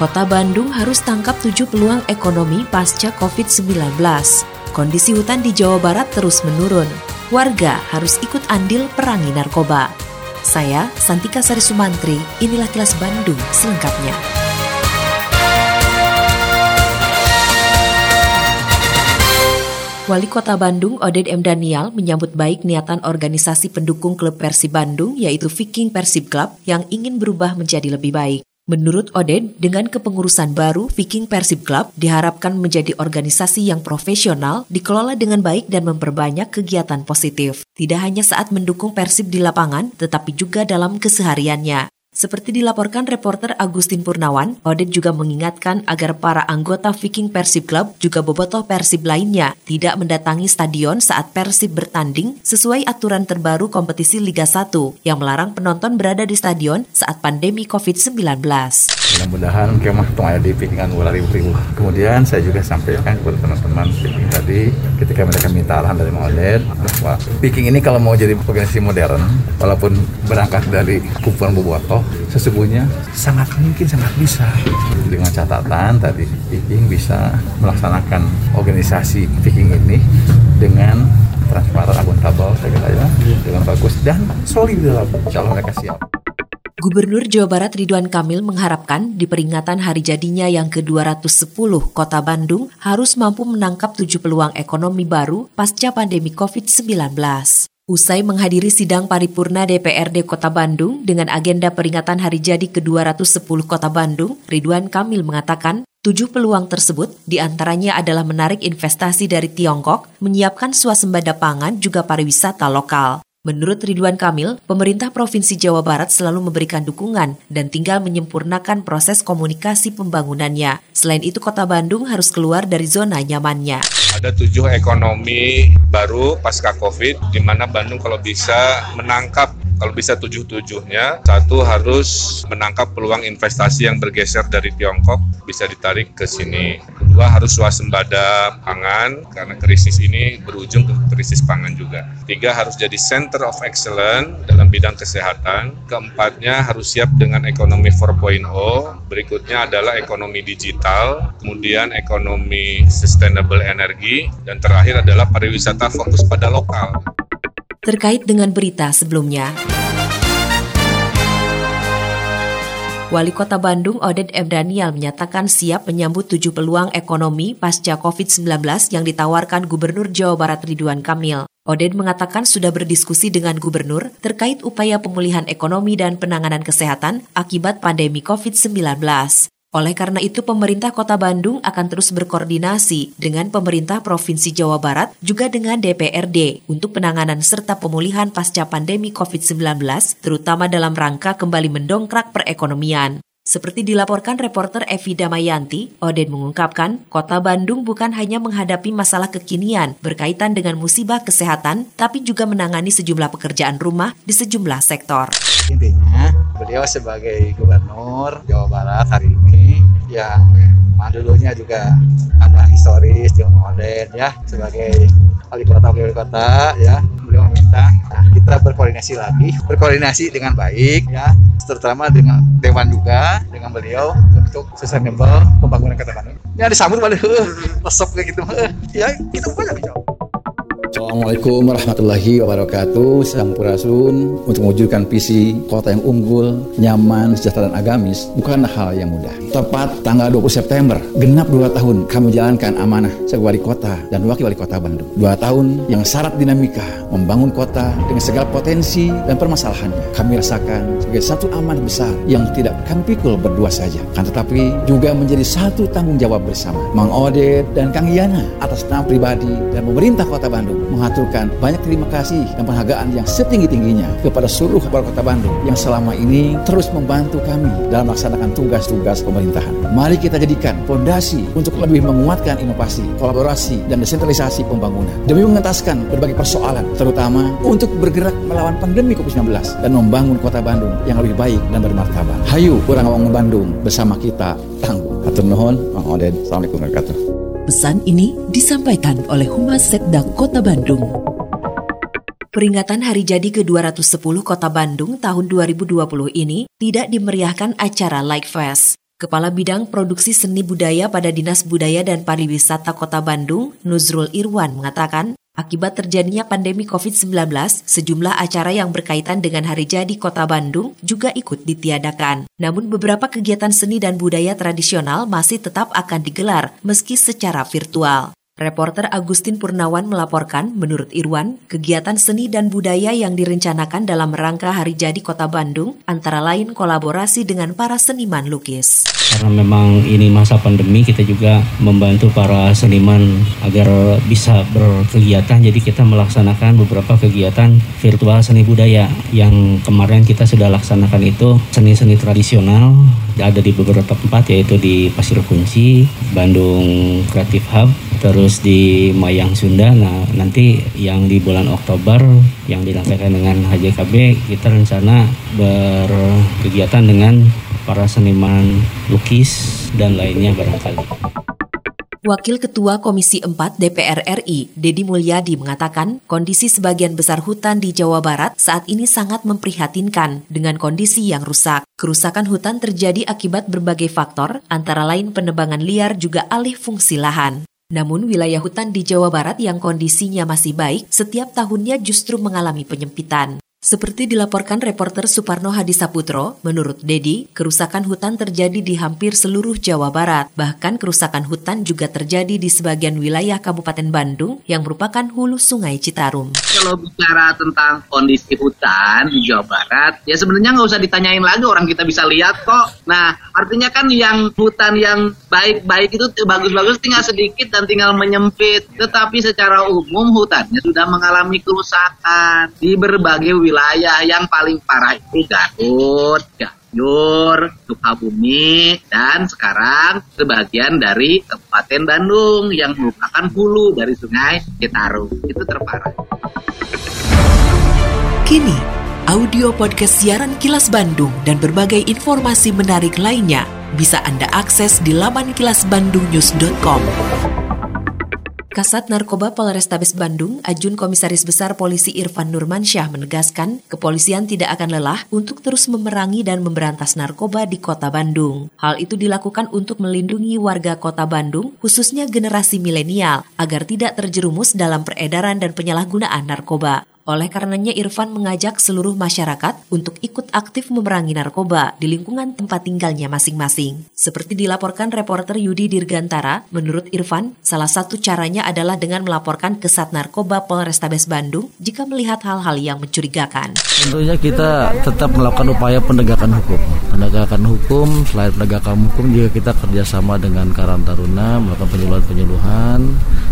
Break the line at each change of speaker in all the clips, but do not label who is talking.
Kota Bandung harus tangkap tujuh peluang ekonomi pasca COVID-19. Kondisi hutan di Jawa Barat terus menurun. Warga harus ikut andil perangi narkoba. Saya, Santika Sari Sumantri, inilah kilas Bandung selengkapnya. Wali Kota Bandung Oded M. Daniel menyambut baik niatan organisasi pendukung klub Persib Bandung yaitu Viking Persib Club yang ingin berubah menjadi lebih baik. Menurut Oded, dengan kepengurusan baru, Viking Persib Club diharapkan menjadi organisasi yang profesional, dikelola dengan baik dan memperbanyak kegiatan positif. Tidak hanya saat mendukung Persib di lapangan, tetapi juga dalam kesehariannya. Seperti dilaporkan reporter Agustin Purnawan, Oded juga mengingatkan agar para anggota Viking Persib Club juga bobotoh Persib lainnya tidak mendatangi stadion saat Persib bertanding sesuai aturan terbaru kompetisi Liga 1 yang melarang penonton berada di stadion saat pandemi COVID-19.
Mudah-mudahan kemah tong di pikingan ulah ribu-ribu. Kemudian saya juga sampaikan kepada teman-teman tadi ketika mereka minta arahan dari Modern bahwa Viking ini kalau mau jadi organisasi modern walaupun berangkat dari kumpulan bobotoh sesungguhnya sangat mungkin sangat bisa dengan catatan tadi Viking bisa melaksanakan organisasi Viking ini dengan transparan akuntabel saya kira ya dengan bagus dan solid dalam Allah mereka siap.
Gubernur Jawa Barat Ridwan Kamil mengharapkan di peringatan hari jadinya yang ke-210 Kota Bandung harus mampu menangkap tujuh peluang ekonomi baru pasca pandemi COVID-19. Usai menghadiri sidang paripurna DPRD Kota Bandung dengan agenda peringatan hari jadi ke-210 Kota Bandung, Ridwan Kamil mengatakan Tujuh peluang tersebut di antaranya adalah menarik investasi dari Tiongkok, menyiapkan swasembada pangan juga pariwisata lokal. Menurut Ridwan Kamil, pemerintah Provinsi Jawa Barat selalu memberikan dukungan dan tinggal menyempurnakan proses komunikasi pembangunannya. Selain itu, Kota Bandung harus keluar dari zona nyamannya.
Ada tujuh ekonomi baru pasca COVID, di mana Bandung kalau bisa menangkap kalau bisa tujuh-tujuhnya, satu harus menangkap peluang investasi yang bergeser dari Tiongkok, bisa ditarik ke sini. Kedua harus swasembada pangan, karena krisis ini berujung ke krisis pangan juga. Tiga harus jadi center of excellence dalam bidang kesehatan. Keempatnya harus siap dengan ekonomi 4.0. Berikutnya adalah ekonomi digital, kemudian ekonomi sustainable energy, dan terakhir adalah pariwisata fokus pada lokal
terkait dengan berita sebelumnya. Wali Kota Bandung Oded M. Daniel menyatakan siap menyambut tujuh peluang ekonomi pasca COVID-19 yang ditawarkan Gubernur Jawa Barat Ridwan Kamil. Oded mengatakan sudah berdiskusi dengan gubernur terkait upaya pemulihan ekonomi dan penanganan kesehatan akibat pandemi COVID-19. Oleh karena itu, pemerintah Kota Bandung akan terus berkoordinasi dengan pemerintah Provinsi Jawa Barat juga dengan DPRD untuk penanganan serta pemulihan pasca pandemi COVID-19, terutama dalam rangka kembali mendongkrak perekonomian. Seperti dilaporkan reporter Evi Damayanti, Oden mengungkapkan, kota Bandung bukan hanya menghadapi masalah kekinian berkaitan dengan musibah kesehatan, tapi juga menangani sejumlah pekerjaan rumah di sejumlah sektor.
Intinya, beliau sebagai gubernur Jawa Barat hari ini yang dulunya juga ada historis di Oden ya sebagai wali kota wali kota ya beliau nah, kita berkoordinasi lagi berkoordinasi dengan baik ya. Terutama dengan Dewan juga dengan beliau untuk sustainable pembangunan kota Bandung. Ya disambut balik resep kayak gitu ya kita banyak dijawab
Assalamualaikum warahmatullahi wabarakatuh. Sampurasun Untuk mewujudkan visi kota yang unggul, nyaman, sejahtera dan agamis Bukan hal yang mudah. Tepat tanggal 20 September Genap 2 tahun kami menjalankan amanah sebagai wali kota dan wakil wali kota Bandung. 2 tahun yang syarat dinamika Membangun kota dengan segala potensi dan permasalahannya Kami rasakan sebagai satu amanah besar Yang tidak kami pikul berdua saja. Kan tetapi juga menjadi satu tanggung jawab bersama Mang Ode dan Kang Yana Atas nama pribadi dan pemerintah kota Bandung mengaturkan banyak terima kasih dan penghargaan yang setinggi-tingginya kepada seluruh warga kota Bandung yang selama ini terus membantu kami dalam melaksanakan tugas-tugas pemerintahan. Mari kita jadikan fondasi untuk lebih menguatkan inovasi, kolaborasi, dan desentralisasi pembangunan demi mengentaskan berbagai persoalan, terutama untuk bergerak melawan pandemi COVID-19 dan membangun kota Bandung yang lebih baik dan bermartabat. Hayu, orang-orang Bandung bersama kita tangguh. Atur nuhun, Mang Oded. Assalamualaikum warahmatullahi wabarakatuh.
Pesan ini disampaikan oleh Humas Setda Kota Bandung. Peringatan Hari Jadi ke-210 Kota Bandung tahun 2020 ini tidak dimeriahkan acara Like Fest. Kepala Bidang Produksi Seni Budaya pada Dinas Budaya dan Pariwisata Kota Bandung, Nuzrul Irwan, mengatakan Akibat terjadinya pandemi COVID-19, sejumlah acara yang berkaitan dengan Hari Jadi Kota Bandung juga ikut ditiadakan. Namun beberapa kegiatan seni dan budaya tradisional masih tetap akan digelar meski secara virtual. Reporter Agustin Purnawan melaporkan, menurut Irwan, kegiatan seni dan budaya yang direncanakan dalam rangka Hari Jadi Kota Bandung antara lain kolaborasi dengan para seniman lukis.
Karena memang ini masa pandemi, kita juga membantu para seniman agar bisa berkegiatan. Jadi kita melaksanakan beberapa kegiatan virtual seni budaya yang kemarin kita sudah laksanakan itu seni-seni tradisional ada di beberapa tempat yaitu di Pasir Kunci, Bandung Creative Hub, terus di Mayang Sunda. Nah, nanti yang di bulan Oktober yang dilaksanakan dengan HJKB kita rencana berkegiatan dengan para seniman lukis dan lainnya barangkali.
Wakil Ketua Komisi 4 DPR RI, Dedi Mulyadi mengatakan kondisi sebagian besar hutan di Jawa Barat saat ini sangat memprihatinkan dengan kondisi yang rusak. Kerusakan hutan terjadi akibat berbagai faktor, antara lain penebangan liar juga alih fungsi lahan. Namun wilayah hutan di Jawa Barat yang kondisinya masih baik setiap tahunnya justru mengalami penyempitan. Seperti dilaporkan reporter Suparno Hadisaputro, menurut Dedi, kerusakan hutan terjadi di hampir seluruh Jawa Barat. Bahkan kerusakan hutan juga terjadi di sebagian wilayah Kabupaten Bandung yang merupakan hulu sungai Citarum.
Kalau bicara tentang kondisi hutan di Jawa Barat, ya sebenarnya nggak usah ditanyain lagi orang kita bisa lihat kok. Nah, artinya kan yang hutan yang baik-baik itu bagus-bagus tinggal sedikit dan tinggal menyempit. Tetapi secara umum hutannya sudah mengalami kerusakan di berbagai wilayah wilayah yang paling parah itu Garut, Cianjur, Sukabumi, dan sekarang sebagian dari Kabupaten Bandung yang merupakan hulu dari Sungai Citarum. Itu terparah.
Kini, audio podcast siaran Kilas Bandung dan berbagai informasi menarik lainnya bisa Anda akses di laman kilasbandungnews.com. Kasat Narkoba Polrestabes Bandung, Ajun Komisaris Besar Polisi Irfan Nurmansyah menegaskan, kepolisian tidak akan lelah untuk terus memerangi dan memberantas narkoba di kota Bandung. Hal itu dilakukan untuk melindungi warga kota Bandung, khususnya generasi milenial, agar tidak terjerumus dalam peredaran dan penyalahgunaan narkoba. Oleh karenanya Irfan mengajak seluruh masyarakat untuk ikut aktif memerangi narkoba di lingkungan tempat tinggalnya masing-masing. Seperti dilaporkan reporter Yudi Dirgantara, menurut Irfan, salah satu caranya adalah dengan melaporkan ke Sat Narkoba Polrestabes Bandung jika melihat hal-hal yang mencurigakan.
Tentunya kita tetap melakukan upaya penegakan hukum. Penegakan hukum, selain penegakan hukum juga kita kerjasama dengan Karang Taruna melakukan penyuluhan-penyuluhan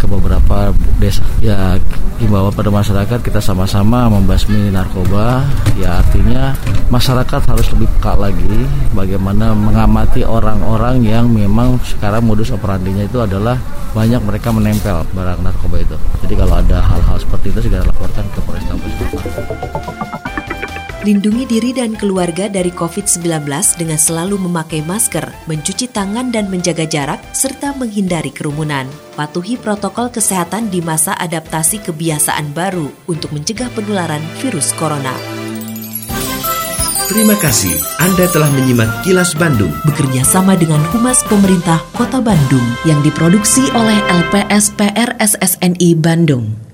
ke beberapa desa. Ya, himbauan pada masyarakat kita sama sama-sama membasmi narkoba. Ya artinya masyarakat harus lebih peka lagi bagaimana mengamati orang-orang yang memang sekarang modus operandinya itu adalah banyak mereka menempel barang narkoba itu. Jadi kalau ada hal-hal seperti itu segera laporkan ke Polrestabes
Lindungi diri dan keluarga dari COVID-19 dengan selalu memakai masker, mencuci tangan dan menjaga jarak, serta menghindari kerumunan. Patuhi protokol kesehatan di masa adaptasi kebiasaan baru untuk mencegah penularan virus corona.
Terima kasih Anda telah menyimak Kilas Bandung.
Bekerja sama dengan Humas Pemerintah Kota Bandung yang diproduksi oleh LPSPR SSNI Bandung.